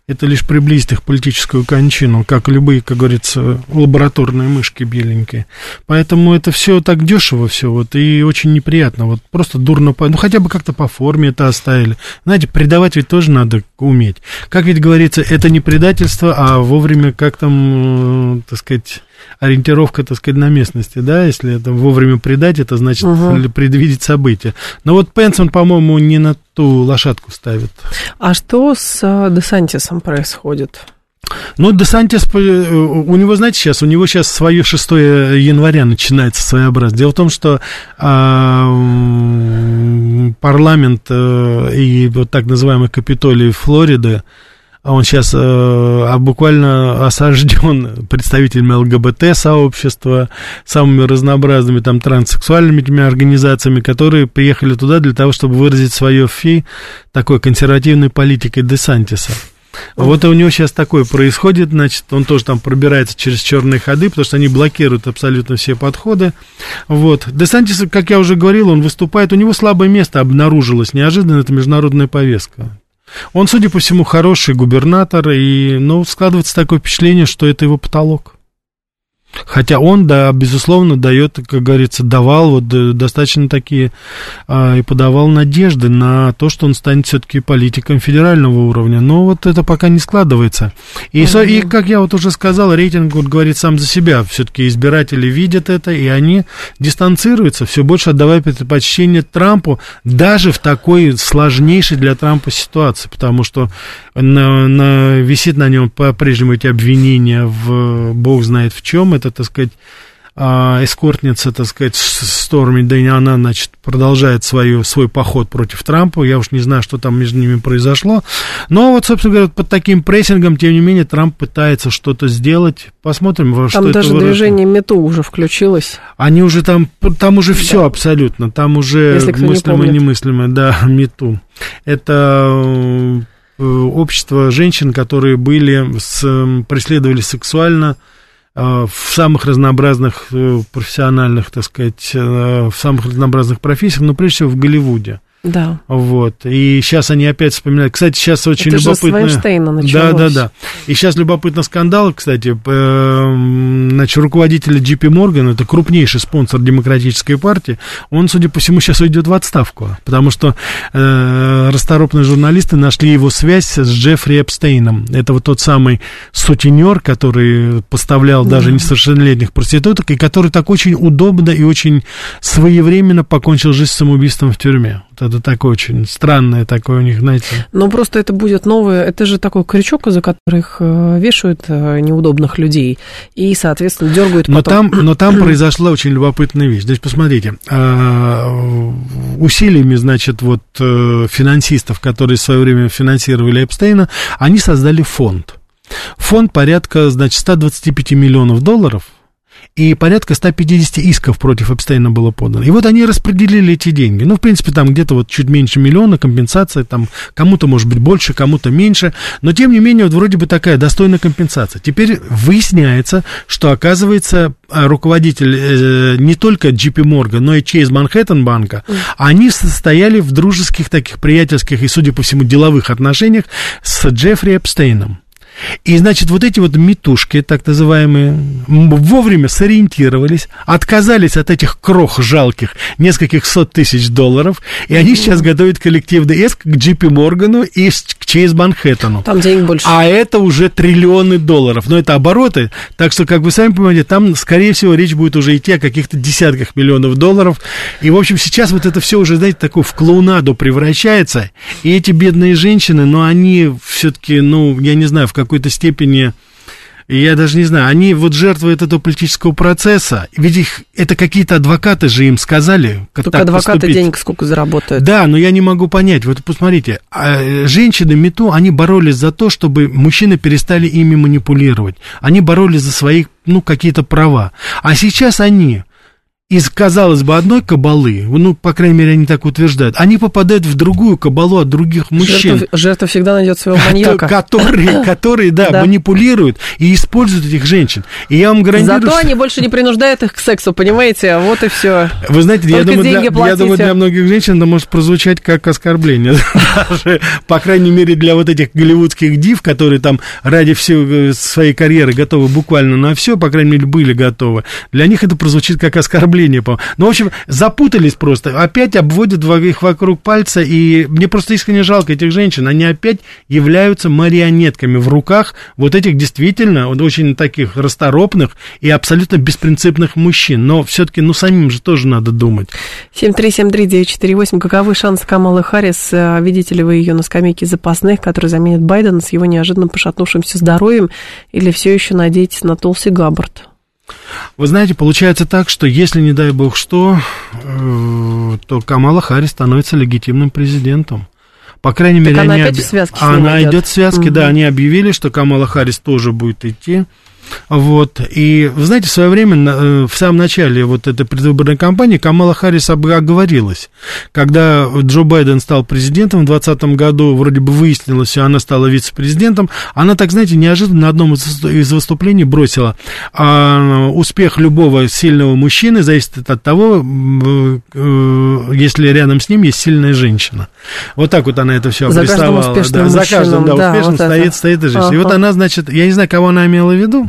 Speaker 2: это лишь приблизит их политическую кончину, как любые, как говорится, лабораторные мышки беленькие. Поэтому это все так дешево все, вот, и очень неприятно, вот, просто дурно, ну, хотя бы как-то по форме это оставили. Знаете, предавать ведь тоже надо уметь. Как ведь говорится, это не предательство, а вовремя, как там, э, так сказать, ориентировка, так сказать, на местности, да, если это вовремя предать, это значит угу. предвидеть события. Но вот Пенсон, по-моему, не на ту лошадку ставит.
Speaker 1: А что с э, Десантисом происходит?
Speaker 2: Ну, Десантис, э, у него, знаете, сейчас, у него сейчас свое 6 января начинается своеобразно. Дело в том, что а, парламент а, и вот так называемый Капитолий Флориды, он сейчас э, а буквально осажден представителями ЛГБТ-сообщества, самыми разнообразными там транссексуальными этими организациями, которые приехали туда для того, чтобы выразить свое фи такой консервативной политикой Десантиса. Вот у него сейчас такое происходит, значит, он тоже там пробирается через черные ходы, потому что они блокируют абсолютно все подходы. Вот. Десантис, как я уже говорил, он выступает, у него слабое место обнаружилось, неожиданно это международная повестка. Он, судя по всему, хороший губернатор, и, ну, складывается такое впечатление, что это его потолок. Хотя он, да, безусловно, дает, как говорится, давал вот э, достаточно такие а, и подавал надежды на то, что он станет все-таки политиком федерального уровня. Но вот это пока не складывается. И, mm-hmm. и как я вот уже сказал, рейтинг вот говорит сам за себя. Все-таки избиратели видят это, и они дистанцируются, все больше отдавая предпочтение Трампу, даже в такой сложнейшей для Трампа ситуации, потому что на, на, висит на нем по-прежнему эти обвинения в бог знает в чем. Это, так сказать, а, эскортница, так сказать, Сторми Дэнни, она, значит, продолжает свою, свой поход против Трампа. Я уж не знаю, что там между ними произошло. Но вот, собственно говоря, под таким прессингом, тем не менее, Трамп пытается что-то сделать. Посмотрим, во что
Speaker 1: это
Speaker 2: Там
Speaker 1: даже движение МЕТУ уже включилось.
Speaker 2: Они уже там, там уже да. все абсолютно. Там уже мыслимое, немыслимое, да, МЕТУ. Это Э, общество женщин, которые были, с, преследовали сексуально в самых разнообразных э, профессиональных, так сказать, в самых разнообразных профессиях, но прежде всего в Голливуде.
Speaker 1: Да.
Speaker 2: Вот. И сейчас они опять вспоминают. Кстати, сейчас очень
Speaker 1: Это
Speaker 2: любопытно.
Speaker 1: Же с
Speaker 2: да, да, да. И сейчас любопытно скандал, кстати, значит, руководитель JP Morgan, это крупнейший спонсор демократической партии, он, судя по всему, сейчас уйдет в отставку, потому что э, расторопные журналисты нашли его связь с Джеффри Эпстейном. Это вот тот самый сутенер, который поставлял да. даже несовершеннолетних проституток, и который так очень удобно и очень своевременно покончил жизнь самоубийством в тюрьме. Вот это такое очень странное такое у них, знаете.
Speaker 1: Но просто это будет новое, это же такой крючок, за которых э, вешают э, неудобных людей и, соответственно, дергают
Speaker 2: но Там, но там произошла очень любопытная вещь. Здесь посмотрите, а, усилиями, значит, вот э, финансистов, которые в свое время финансировали Эпстейна, они создали фонд. Фонд порядка, значит, 125 миллионов долларов – и порядка 150 исков против Эпстейна было подано. И вот они распределили эти деньги. Ну, в принципе, там где-то вот чуть меньше миллиона компенсация, там кому-то может быть больше, кому-то меньше, но тем не менее вот вроде бы такая достойная компенсация. Теперь выясняется, что оказывается а, руководитель э, не только JP Morgan, но и Chase Manhattan банка, mm. они состояли в дружеских таких приятельских и, судя по всему, деловых отношениях с Джеффри Эпстейном. И, значит, вот эти вот метушки, так называемые, вовремя сориентировались, отказались от этих крох жалких нескольких сот тысяч долларов, и они сейчас готовят коллективный иск к JP Моргану и к Чейз Манхэттену.
Speaker 1: Там денег больше.
Speaker 2: А это уже триллионы долларов. Но это обороты, так что, как вы сами понимаете, там, скорее всего, речь будет уже идти о каких-то десятках миллионов долларов. И, в общем, сейчас вот это все уже, знаете, такое в клоунаду превращается. И эти бедные женщины, но они все-таки, ну, я не знаю, в каком какой-то степени я даже не знаю, они вот жертвы этого политического процесса, ведь их, это какие-то адвокаты же им сказали,
Speaker 1: как Только адвокаты поступить. денег сколько заработают.
Speaker 2: Да, но я не могу понять, вот посмотрите, а, женщины МИТУ, они боролись за то, чтобы мужчины перестали ими манипулировать, они боролись за свои, ну, какие-то права, а сейчас они из, казалось бы, одной кабалы, ну, по крайней мере, они так утверждают, они попадают в другую кабалу от других мужчин.
Speaker 1: Жертва, жертва всегда найдет своего маньяка.
Speaker 2: Которые, которые да, да, манипулируют и используют этих женщин. И я вам гарантирую...
Speaker 1: Зато они больше не принуждают их к сексу, понимаете? Вот и все.
Speaker 2: Вы знаете, я думаю, для, я думаю, для многих женщин это может прозвучать как оскорбление. Даже, по крайней мере, для вот этих голливудских див, которые там ради всей своей карьеры готовы буквально на все, по крайней мере, были готовы. Для них это прозвучит как оскорбление оскорбление, по Ну, в общем, запутались просто. Опять обводят их вокруг пальца, и мне просто искренне жалко этих женщин. Они опять являются марионетками в руках вот этих действительно очень таких расторопных и абсолютно беспринципных мужчин. Но все-таки, ну, самим же тоже надо думать.
Speaker 1: 7373948. Каковы шансы Камалы Харрис? Э, видите ли вы ее на скамейке запасных, который заменит Байдена с его неожиданно пошатнувшимся здоровьем? Или все еще надеетесь на Толси Габбард?
Speaker 2: Вы знаете, получается так, что если, не дай бог что, э, то Камала Харрис становится легитимным президентом. По крайней так мере,
Speaker 1: она
Speaker 2: они
Speaker 1: опять об... в связке
Speaker 2: Она идет в связке, угу. да, они объявили, что Камала Харрис тоже будет идти. Вот. И, вы знаете, в свое время, э, в самом начале вот этой предвыборной кампании Камала Харрис оговорилась. Когда Джо Байден стал президентом в 2020 году, вроде бы выяснилось, что она стала вице-президентом, она так, знаете, неожиданно на одном из выступлений бросила, а успех любого сильного мужчины зависит от того, э, если рядом с ним есть сильная женщина. Вот так вот она это все обрисовала.
Speaker 1: За каждым да, за каждым
Speaker 2: да, да, успешным вот стоит, стоит и женщина. Ага. И вот она, значит, я не знаю, кого она имела в виду,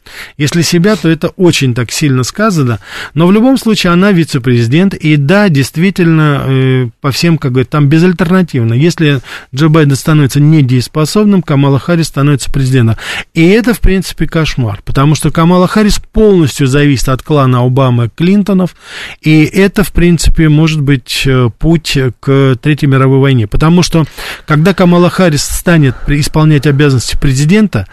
Speaker 2: если себя, то это очень так сильно сказано. Но в любом случае она вице-президент. И да, действительно, э, по всем, как говорят, там безальтернативно. Если Джо Байден становится недееспособным, Камала Харрис становится президентом. И это, в принципе, кошмар. Потому что Камала Харрис полностью зависит от клана Обамы Клинтонов. И это, в принципе, может быть э, путь к Третьей мировой войне. Потому что, когда Камала Харрис станет исполнять обязанности президента,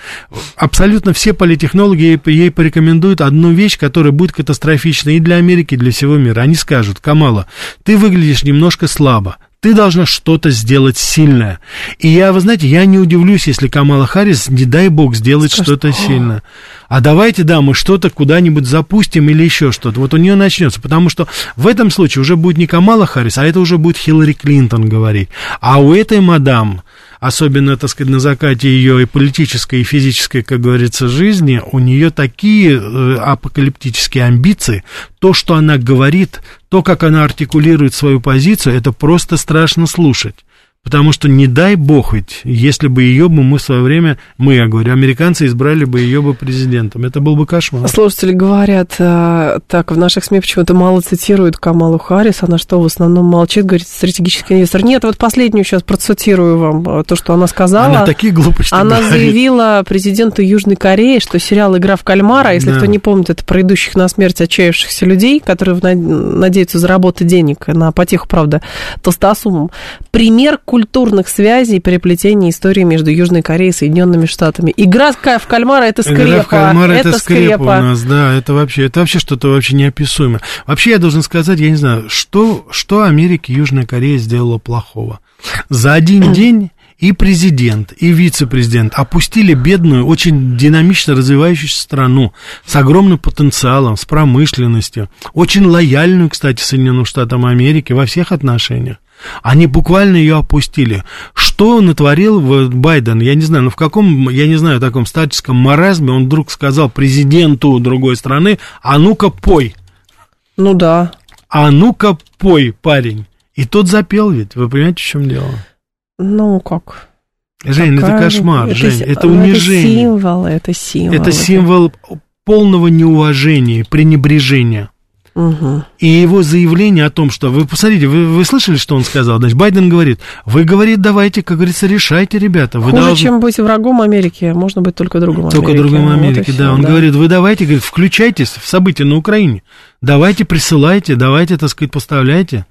Speaker 2: абсолютно все политтехнологи ей, ей порекомендуют одну вещь, которая будет катастрофична и для Америки, и для всего мира. Они скажут, Камала, ты выглядишь немножко слабо, ты должна что-то сделать сильное. И я, вы знаете, я не удивлюсь, если Камала Харрис, не дай бог, сделает что-то сильное. А давайте, да, мы что-то куда-нибудь запустим или еще что-то. Вот у нее начнется. Потому что в этом случае уже будет не Камала Харрис, а это уже будет Хиллари Клинтон говорить. А у этой мадам особенно, так сказать, на закате ее и политической, и физической, как говорится, жизни, у нее такие э, апокалиптические амбиции, то, что она говорит, то, как она артикулирует свою позицию, это просто страшно слушать. Потому что не дай бог ведь, если бы ее бы мы в свое время, мы, я говорю, американцы избрали бы ее бы президентом. Это был бы кошмар.
Speaker 1: Слушатели говорят, э, так, в наших СМИ почему-то мало цитируют Камалу Харрис, она что, в основном молчит, говорит, стратегический инвестор. Нет, вот последнюю сейчас процитирую вам, э, то, что она сказала.
Speaker 2: Она такие глупости
Speaker 1: Она говорит. заявила президенту Южной Кореи, что сериал «Игра в кальмара», если да. кто не помнит, это про идущих на смерть отчаявшихся людей, которые надеются заработать денег на потеху, правда, толстосумам. Пример культурных связей, переплетения истории между Южной Кореей и Соединенными Штатами. Игра в кальмара это скрепа. Игра в
Speaker 2: кальмара это, это скрепа, скрепа у нас, да, это вообще, это вообще что-то вообще неописуемое. Вообще я должен сказать, я не знаю, что, что Америка и Южная Корея сделала плохого. За один день и президент, и вице-президент опустили бедную, очень динамично развивающуюся страну с огромным потенциалом, с промышленностью, очень лояльную, кстати, Соединенным Штатам Америки во всех отношениях. Они буквально ее опустили. Что натворил Байден? Я не знаю, ну в каком, я не знаю, таком статическом маразме он вдруг сказал президенту другой страны, а ну-ка пой.
Speaker 1: Ну да.
Speaker 2: А ну-ка пой, парень. И тот запел ведь, вы понимаете, в чем дело?
Speaker 1: Ну как?
Speaker 2: Жень, Какая... это кошмар, это, Жень, это унижение.
Speaker 1: Это символ, это символ.
Speaker 2: Это символ полного неуважения, пренебрежения.
Speaker 1: Угу.
Speaker 2: И его заявление о том, что... Вы посмотрите, вы, вы слышали, что он сказал? Значит, Байден говорит, вы, говорит, давайте, как говорится, решайте, ребята. Вы
Speaker 1: Хуже,
Speaker 2: должны...
Speaker 1: чем быть врагом Америки, можно быть только другом
Speaker 2: Только
Speaker 1: Америки.
Speaker 2: другом Америки, вот да. Он да. говорит, вы давайте, говорит, включайтесь в события на Украине. Давайте, присылайте, давайте, так сказать, поставляйте.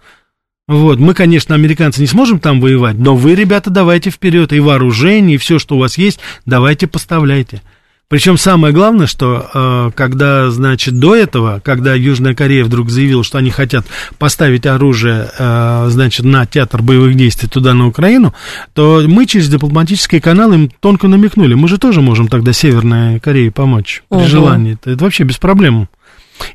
Speaker 2: Вот, мы, конечно, американцы не сможем там воевать, но вы, ребята, давайте вперед, и вооружение, и все, что у вас есть, давайте поставляйте. Причем самое главное, что э, когда, значит, до этого, когда Южная Корея вдруг заявила, что они хотят поставить оружие, э, значит, на театр боевых действий туда, на Украину, то мы через дипломатические каналы им тонко намекнули. Мы же тоже можем тогда Северной Корее помочь при угу. желании. Это, это вообще без проблем.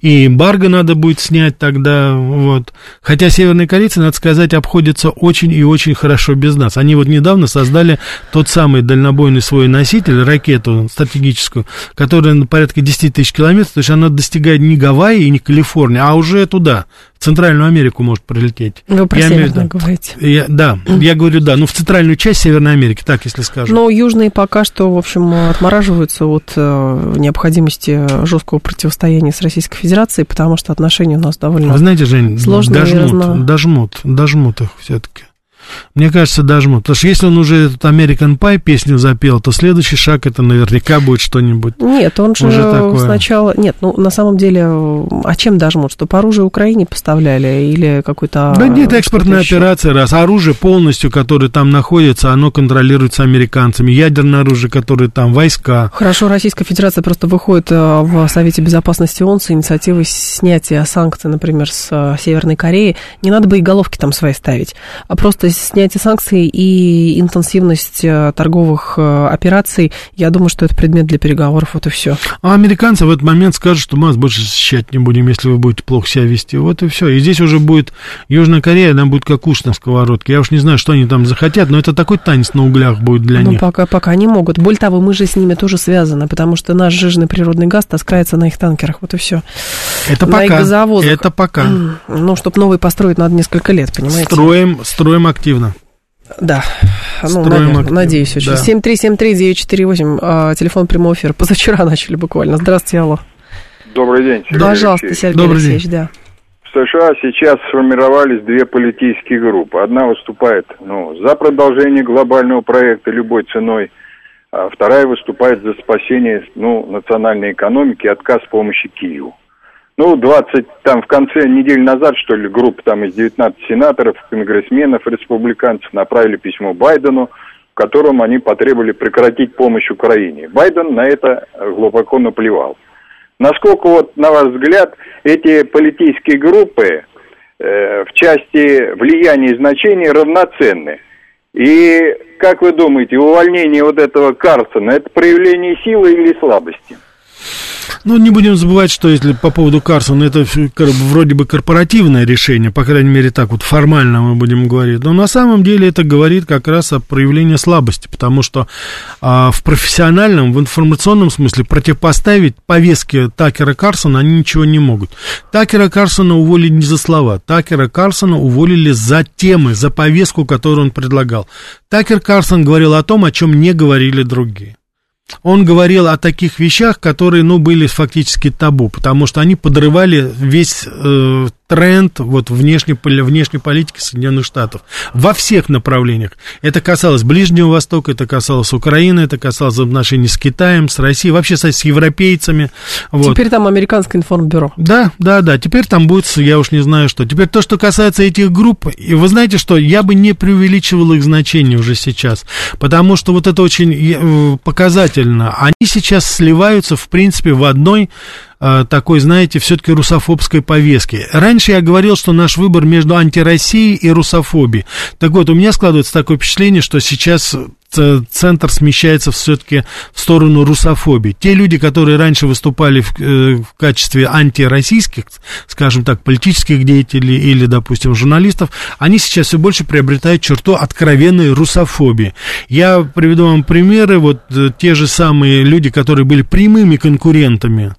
Speaker 2: И эмбарго надо будет снять тогда, вот. Хотя северные корейцы, надо сказать, обходятся очень и очень хорошо без нас. Они вот недавно создали тот самый дальнобойный свой носитель, ракету стратегическую, которая на порядка 10 тысяч километров, то есть она достигает не Гавайи и не Калифорнии, а уже туда, в Центральную Америку может прилететь.
Speaker 1: Вы про
Speaker 2: я
Speaker 1: Северную говорите.
Speaker 2: Я, да, я говорю, да, ну в центральную часть Северной Америки, так если скажем.
Speaker 1: Но южные пока что, в общем, отмораживаются от э, необходимости жесткого противостояния с Российской Федерацией, потому что отношения у нас довольно
Speaker 2: Вы знаете, Жень,
Speaker 1: сложные
Speaker 2: дожмут, дожмут, дожмут их все-таки. Мне кажется, дожмут. Потому что если он уже этот American Pie песню запел, то следующий шаг это наверняка будет что-нибудь.
Speaker 1: Нет, он же
Speaker 2: Уже такое.
Speaker 1: сначала... Нет, ну, на самом деле, а чем дожмут? Чтобы оружие Украине поставляли или какой-то...
Speaker 2: да нет, экспортная операция, раз. Оружие полностью, которое там находится, оно контролируется американцами. Ядерное оружие, которое там, войска.
Speaker 1: Хорошо, Российская Федерация просто выходит э, в Совете Безопасности ООН с инициативой снятия санкций, например, с э, Северной Кореи. Не надо бы и головки там свои ставить, а просто снятие санкций и интенсивность э, торговых э, операций, я думаю, что это предмет для переговоров, вот и все.
Speaker 2: А американцы в этот момент скажут, что мы вас больше защищать не будем, если вы будете плохо себя вести. Вот и все. И здесь уже будет Южная Корея, она будет как уж на сковородке. Я уж не знаю, что они там захотят, но это такой танец на углях будет для
Speaker 1: Ну,
Speaker 2: них.
Speaker 1: пока, пока не могут. Более того, мы же с ними тоже связаны, потому что наш жирный природный газ таскается на их танкерах, вот и все.
Speaker 2: Это
Speaker 1: на их
Speaker 2: пока.
Speaker 1: газовозах.
Speaker 2: Это пока.
Speaker 1: Ну, чтобы новый построить, надо несколько лет, понимаете?
Speaker 2: Строим, строим активно.
Speaker 1: Да, ну,
Speaker 2: активно,
Speaker 1: надеюсь очень.
Speaker 2: да.
Speaker 1: 7373948, а, телефон прямого эфира. Позавчера начали буквально. Здравствуйте, алло.
Speaker 4: Добрый день, Сергей
Speaker 1: Пожалуйста,
Speaker 4: Алексеевич.
Speaker 1: Сергей
Speaker 2: Добрый
Speaker 1: Алексеевич, да.
Speaker 4: В США сейчас сформировались две политические группы. Одна выступает ну, за продолжение глобального проекта любой ценой, а вторая выступает за спасение ну, национальной экономики и отказ помощи Киеву. Ну, 20, там в конце недели назад, что ли, группа там из 19 сенаторов, конгрессменов, республиканцев направили письмо Байдену, в котором они потребовали прекратить помощь Украине. Байден на это глубоко наплевал. Насколько, вот, на ваш взгляд, эти политические группы э, в части влияния и значения равноценны? И как вы думаете, увольнение вот этого Карсона, это проявление силы или слабости?
Speaker 2: Ну, не будем забывать, что если по поводу Карсона, это вроде бы корпоративное решение, по крайней мере, так вот формально мы будем говорить. Но на самом деле это говорит как раз о проявлении слабости, потому что а, в профессиональном, в информационном смысле противопоставить повестке Такера Карсона они ничего не могут. Такера Карсона уволили не за слова, Такера Карсона уволили за темы, за повестку, которую он предлагал. Такер Карсон говорил о том, о чем не говорили другие. Он говорил о таких вещах, которые, ну, были фактически табу, потому что они подрывали весь э, тренд вот внешней, внешней политики Соединенных Штатов во всех направлениях. Это касалось Ближнего Востока, это касалось Украины, это касалось отношений с Китаем, с Россией, вообще с европейцами. Вот.
Speaker 1: Теперь там американское информбюро.
Speaker 2: Да, да, да. Теперь там будет, я уж не знаю что. Теперь то, что касается этих групп, и вы знаете что, я бы не преувеличивал их значение уже сейчас, потому что вот это очень э, показательно. Они сейчас сливаются, в принципе, в одной такой, знаете, все-таки русофобской повестке. Раньше я говорил, что наш выбор между антироссией и русофобией. Так вот, у меня складывается такое впечатление, что сейчас ц- центр смещается все-таки в сторону русофобии. Те люди, которые раньше выступали в, э, в качестве антироссийских, скажем так, политических деятелей или, допустим, журналистов, они сейчас все больше приобретают черту откровенной русофобии. Я приведу вам примеры, вот э, те же самые люди, которые были прямыми конкурентами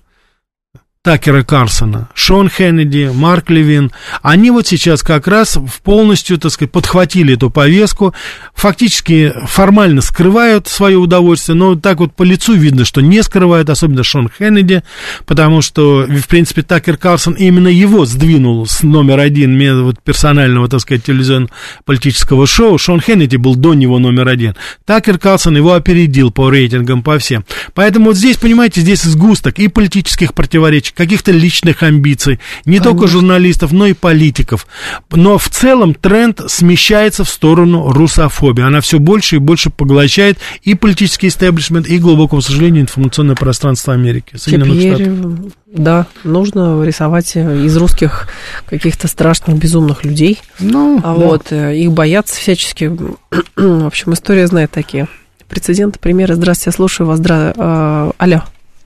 Speaker 2: Такера Карсона, Шон Хеннеди, Марк Левин, они вот сейчас как раз в полностью, так сказать, подхватили эту повестку, фактически формально скрывают свое удовольствие, но так вот по лицу видно, что не скрывают, особенно Шон Хеннеди, потому что, в принципе, Такер Карсон именно его сдвинул с номер один вот, персонального, так сказать, телевизионно-политического шоу. Шон Хеннеди был до него номер один. Такер Карлсон его опередил по рейтингам, по всем. Поэтому вот здесь, понимаете, здесь сгусток и политических противоречий, каких-то личных амбиций, не только журналистов, но и политиков. Но в целом тренд смещается в сторону русофобии. Она все больше и больше поглощает и политический истеблишмент, и, к глубокому сожалению, информационное пространство Америки. Соединенных
Speaker 1: Теперь,
Speaker 2: Штатов.
Speaker 1: да, нужно рисовать из русских каких-то страшных, безумных людей.
Speaker 2: Ну,
Speaker 1: А
Speaker 2: да.
Speaker 1: вот э, их боятся всячески. В общем, история знает такие. Прецеденты, примеры. Здравствуйте, я слушаю вас. Здра... э, алло,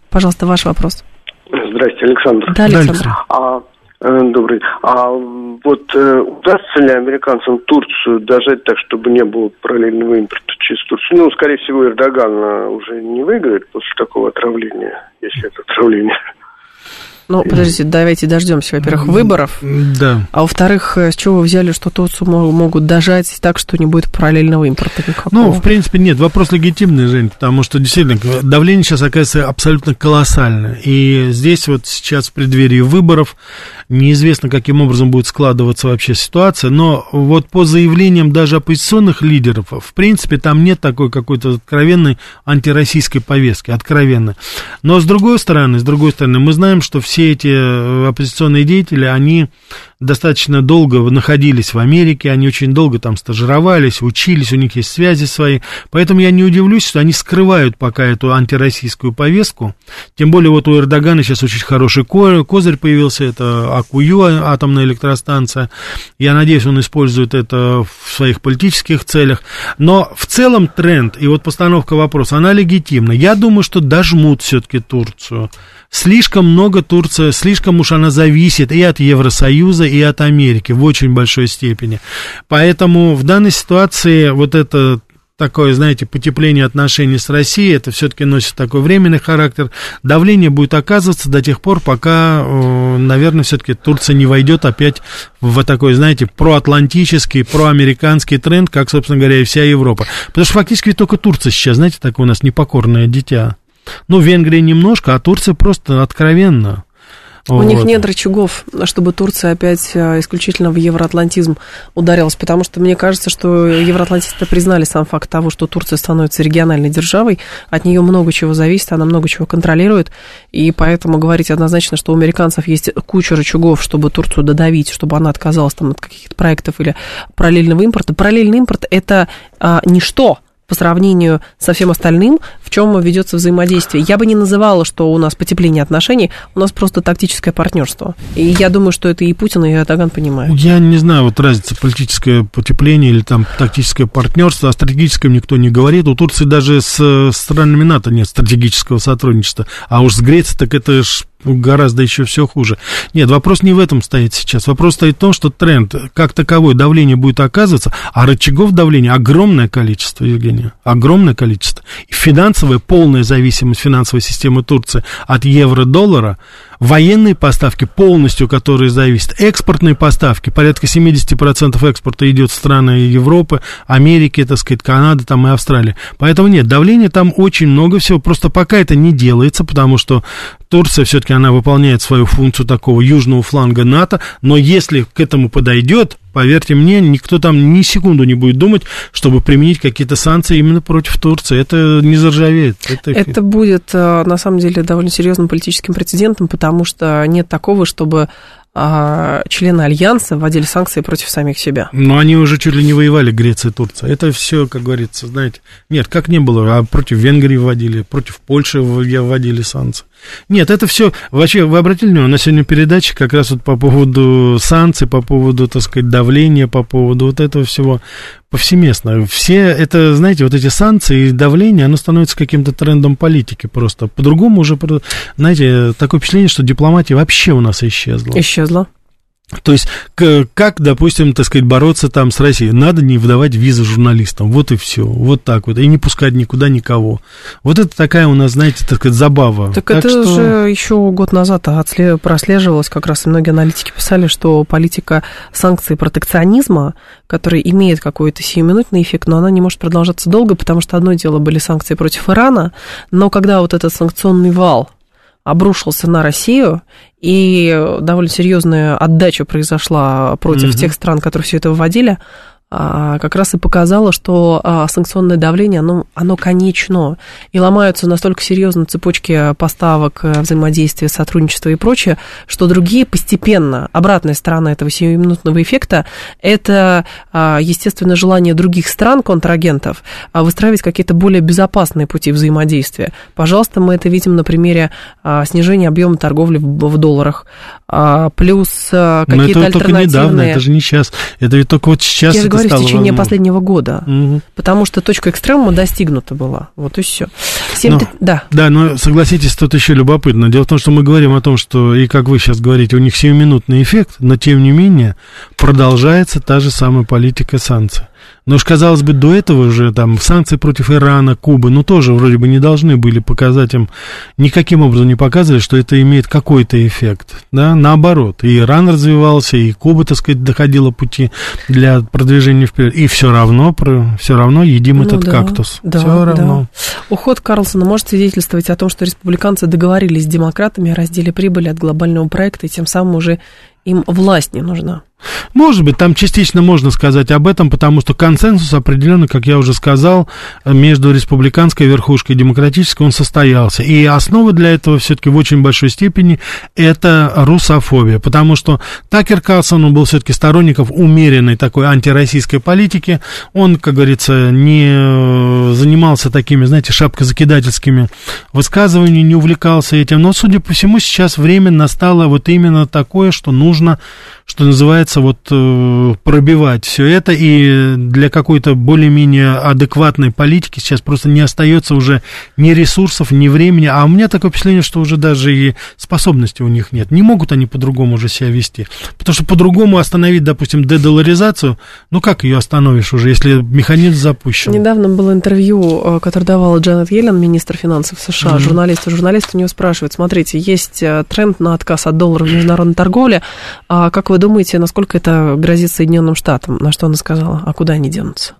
Speaker 1: пожалуйста, ваш вопрос.
Speaker 5: Здрасте, Александр.
Speaker 1: Да, Александр.
Speaker 5: А, э, добрый. А вот э, удастся ли американцам Турцию дожать так, чтобы не было параллельного импорта через Турцию? Ну, скорее всего, Эрдоган э, уже не выиграет после такого отравления, если это отравление.
Speaker 1: Ну, подождите, давайте дождемся, во-первых, выборов.
Speaker 2: Да.
Speaker 1: А во-вторых, с чего вы взяли, что Турцию могут дожать так, что не будет параллельного импорта никакого?
Speaker 2: Ну, в принципе, нет, вопрос легитимный, Жень, потому что действительно давление сейчас оказывается абсолютно колоссальное. И здесь вот сейчас в преддверии выборов неизвестно, каким образом будет складываться вообще ситуация, но вот по заявлениям даже оппозиционных лидеров, в принципе, там нет такой какой-то откровенной антироссийской повестки, откровенной. Но с другой стороны, с другой стороны, мы знаем, что все эти э, оппозиционные деятели, они достаточно долго находились в Америке, они очень долго там стажировались, учились, у них есть связи свои, поэтому я не удивлюсь, что они скрывают пока эту антироссийскую повестку, тем более вот у Эрдогана сейчас очень хороший козырь появился, это Акую атомная электростанция, я надеюсь, он использует это в своих политических целях, но в целом тренд и вот постановка вопроса, она легитимна, я думаю, что дожмут все-таки Турцию, слишком много Турция, слишком уж она зависит и от Евросоюза, и от Америки в очень большой степени. Поэтому в данной ситуации вот это такое, знаете, потепление отношений с Россией, это все-таки носит такой временный характер. Давление будет оказываться до тех пор, пока, наверное, все-таки Турция не войдет опять в такой, знаете, проатлантический, проамериканский тренд, как, собственно говоря, и вся Европа. Потому что фактически только Турция сейчас, знаете, такое у нас непокорное дитя. Ну, Венгрия немножко, а Турция просто откровенно.
Speaker 1: У вот. них нет рычагов, чтобы Турция опять а, исключительно в евроатлантизм ударилась, потому что мне кажется, что евроатлантисты признали сам факт того, что Турция становится региональной державой, от нее много чего зависит, она много чего контролирует, и поэтому говорить однозначно, что у американцев есть куча рычагов, чтобы Турцию додавить, чтобы она отказалась там от каких-то проектов или параллельного импорта. Параллельный импорт – это а, ничто, по сравнению со всем остальным, в чем ведется взаимодействие. Я бы не называла, что у нас потепление отношений, у нас просто тактическое партнерство. И я думаю, что это и Путин, и Эрдоган понимают.
Speaker 2: Я не знаю, вот разница политическое потепление или там тактическое партнерство, о стратегическом никто не говорит. У Турции даже с странами НАТО нет стратегического сотрудничества, а уж с Грецией так это ж гораздо еще все хуже. Нет, вопрос не в этом стоит сейчас. Вопрос стоит в том, что тренд как таковой давление будет оказываться, а рычагов давления огромное количество, Евгения, огромное количество. И финансовая, полная зависимость финансовой системы Турции от евро-доллара – военные поставки полностью, которые зависят, экспортные поставки, порядка 70% экспорта идет в страны Европы, Америки, так сказать, Канады там и Австралии. Поэтому нет, давления там очень много всего, просто пока это не делается, потому что Турция все-таки она выполняет свою функцию такого южного фланга НАТО, но если к этому подойдет, поверьте мне, никто там ни секунду не будет думать, чтобы применить какие-то санкции именно против Турции. Это не заржавеет.
Speaker 1: Это, это будет, э, на самом деле, довольно серьезным политическим прецедентом, потому что нет такого, чтобы а, члены Альянса вводили санкции против самих себя.
Speaker 2: Но они уже чуть ли не воевали, Греция и Турция. Это все, как говорится, знаете, нет, как не было, а против Венгрии вводили, против Польши вводили санкции. Нет, это все, вообще, вы обратили внимание, на сегодня передача как раз вот по поводу санкций, по поводу, так сказать, давления, по поводу вот этого всего повсеместно. Все это, знаете, вот эти санкции и давление, оно становится каким-то трендом политики просто. По-другому уже, знаете, такое впечатление, что дипломатия вообще у нас исчезла.
Speaker 1: Исчезла.
Speaker 2: То есть, как, допустим, так сказать, бороться там с Россией? Надо не выдавать визы журналистам, вот и все, вот так вот, и не пускать никуда никого. Вот это такая у нас, знаете, так сказать, забава.
Speaker 1: Так, так это что... же еще год назад прослеживалось, как раз и многие аналитики писали, что политика санкций протекционизма, которая имеет какой-то сиюминутный эффект, но она не может продолжаться долго, потому что одно дело были санкции против Ирана, но когда вот этот санкционный вал обрушился на Россию, и довольно серьезная отдача произошла против угу. тех стран, которые все это вводили, как раз и показало, что а, санкционное давление, оно, оно конечно, и ломаются настолько серьезно цепочки поставок, э, взаимодействия, сотрудничества и прочее, что другие постепенно, обратная сторона этого сиюминутного эффекта, это, а, естественно, желание других стран, контрагентов, выстраивать какие-то более безопасные пути взаимодействия. Пожалуйста, мы это видим на примере снижения объема торговли в долларах, плюс какие-то Но это
Speaker 2: альтернативные... только недавно, это же не сейчас, это ведь только вот сейчас
Speaker 1: говорю, в течение возможно. последнего года. Угу. Потому что точка экстремума достигнута была. Вот и все. 7...
Speaker 2: Но,
Speaker 1: да.
Speaker 2: Да, но согласитесь, тут еще любопытно. Дело в том, что мы говорим о том, что, и как вы сейчас говорите, у них 7-минутный эффект, но тем не менее продолжается та же самая политика санкций. Но уж, казалось бы, до этого же там санкции против Ирана, Кубы, ну тоже вроде бы не должны были показать им, никаким образом не показывали, что это имеет какой-то эффект, да, наоборот. И Иран развивался, и Куба, так сказать, доходила пути для продвижения вперед, и все равно, все равно едим
Speaker 1: Ну
Speaker 2: этот
Speaker 1: да,
Speaker 2: кактус.
Speaker 1: Да,
Speaker 2: все равно.
Speaker 1: да. Уход Карлсона может свидетельствовать о том, что республиканцы договорились с демократами о разделе прибыли от глобального проекта, и тем самым уже им власть не нужна.
Speaker 2: Может быть, там частично можно сказать об этом, потому что консенсус определенно, как я уже сказал, между республиканской верхушкой и демократической он состоялся. И основа для этого все-таки в очень большой степени это русофобия, потому что Такер Карлсон, он был все-таки сторонником умеренной такой антироссийской политики. Он, как говорится, не занимался такими, знаете, шапкозакидательскими высказываниями, не увлекался этим. Но, судя по всему, сейчас время настало вот именно такое, что нужно, что называется, вот э, пробивать все это, и для какой-то более-менее адекватной политики сейчас просто не остается уже ни ресурсов, ни времени, а у меня такое впечатление, что уже даже и способности у них нет. Не могут они по-другому уже себя вести, потому что по-другому остановить, допустим, дедоларизацию, ну как ее остановишь уже, если механизм запущен?
Speaker 1: Недавно было интервью, э, которое давала Джанет Йеллен, министр финансов США, mm-hmm. журналист, журналист у нее спрашивает, смотрите, есть э, тренд на отказ от доллара в международной торговле, а как вы думаете, насколько это грозит Соединенным Штатам? На что она сказала? А куда они денутся?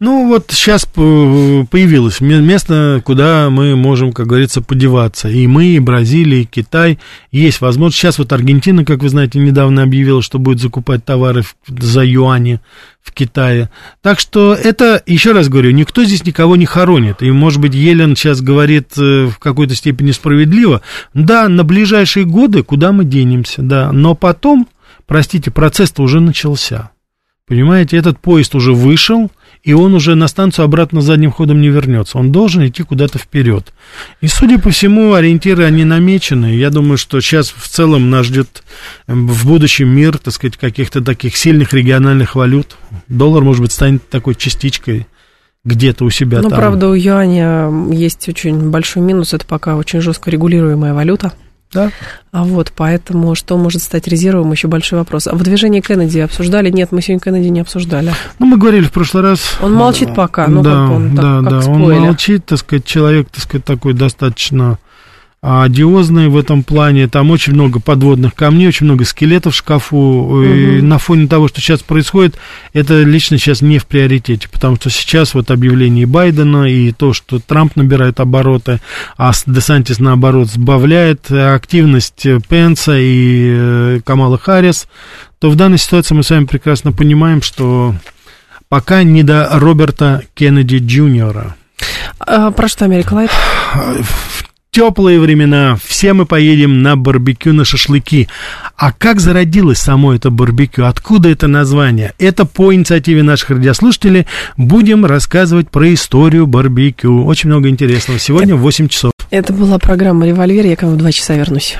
Speaker 2: Ну, вот сейчас появилось место, куда мы можем, как говорится, подеваться. И мы, и Бразилия, и Китай. Есть возможность. Сейчас вот Аргентина, как вы знаете, недавно объявила, что будет закупать товары за юани в Китае. Так что это, еще раз говорю, никто здесь никого не хоронит. И, может быть, Елен сейчас говорит э, в какой-то степени справедливо. Да, на ближайшие годы куда мы денемся, да. Но потом, простите, процесс-то уже начался. Понимаете, этот поезд уже вышел, и он уже на станцию обратно задним ходом не вернется. Он должен идти куда-то вперед. И, судя по всему, ориентиры, они намечены. Я думаю, что сейчас в целом нас ждет в будущем мир, так сказать, каких-то таких сильных региональных валют. Доллар, может быть, станет такой частичкой где-то у себя
Speaker 1: Ну,
Speaker 2: там.
Speaker 1: правда, у юаня есть очень большой минус. Это пока очень жестко регулируемая валюта.
Speaker 2: Да.
Speaker 1: А вот поэтому что может стать резервом, еще большой вопрос. А выдвижение Кеннеди обсуждали? Нет, мы сегодня Кеннеди не обсуждали.
Speaker 2: Ну, мы говорили в прошлый раз.
Speaker 1: Он молчит пока, ну
Speaker 2: да,
Speaker 1: как он,
Speaker 2: да,
Speaker 1: так,
Speaker 2: да,
Speaker 1: как
Speaker 2: он
Speaker 1: спойлер.
Speaker 2: молчит, так сказать, человек, так сказать, такой достаточно одиозный в этом плане. Там очень много подводных камней, очень много скелетов в шкафу. И на фоне того, что сейчас происходит, это лично сейчас не в приоритете, потому что сейчас вот объявление Байдена и то, что Трамп набирает обороты, а Десантис, наоборот, сбавляет активность Пенса и э, Камала Харрис, то в данной ситуации мы с вами прекрасно понимаем, что пока не до Роберта Кеннеди Джуниора.
Speaker 1: А, про что Америка Лайт?
Speaker 2: Теплые времена все мы поедем на барбекю, на шашлыки. А как зародилось само это барбекю? Откуда это название? Это по инициативе наших радиослушателей будем рассказывать про историю барбекю. Очень много интересного. Сегодня в 8 часов.
Speaker 1: Это была программа «Револьвер». Я к вам в 2 часа вернусь.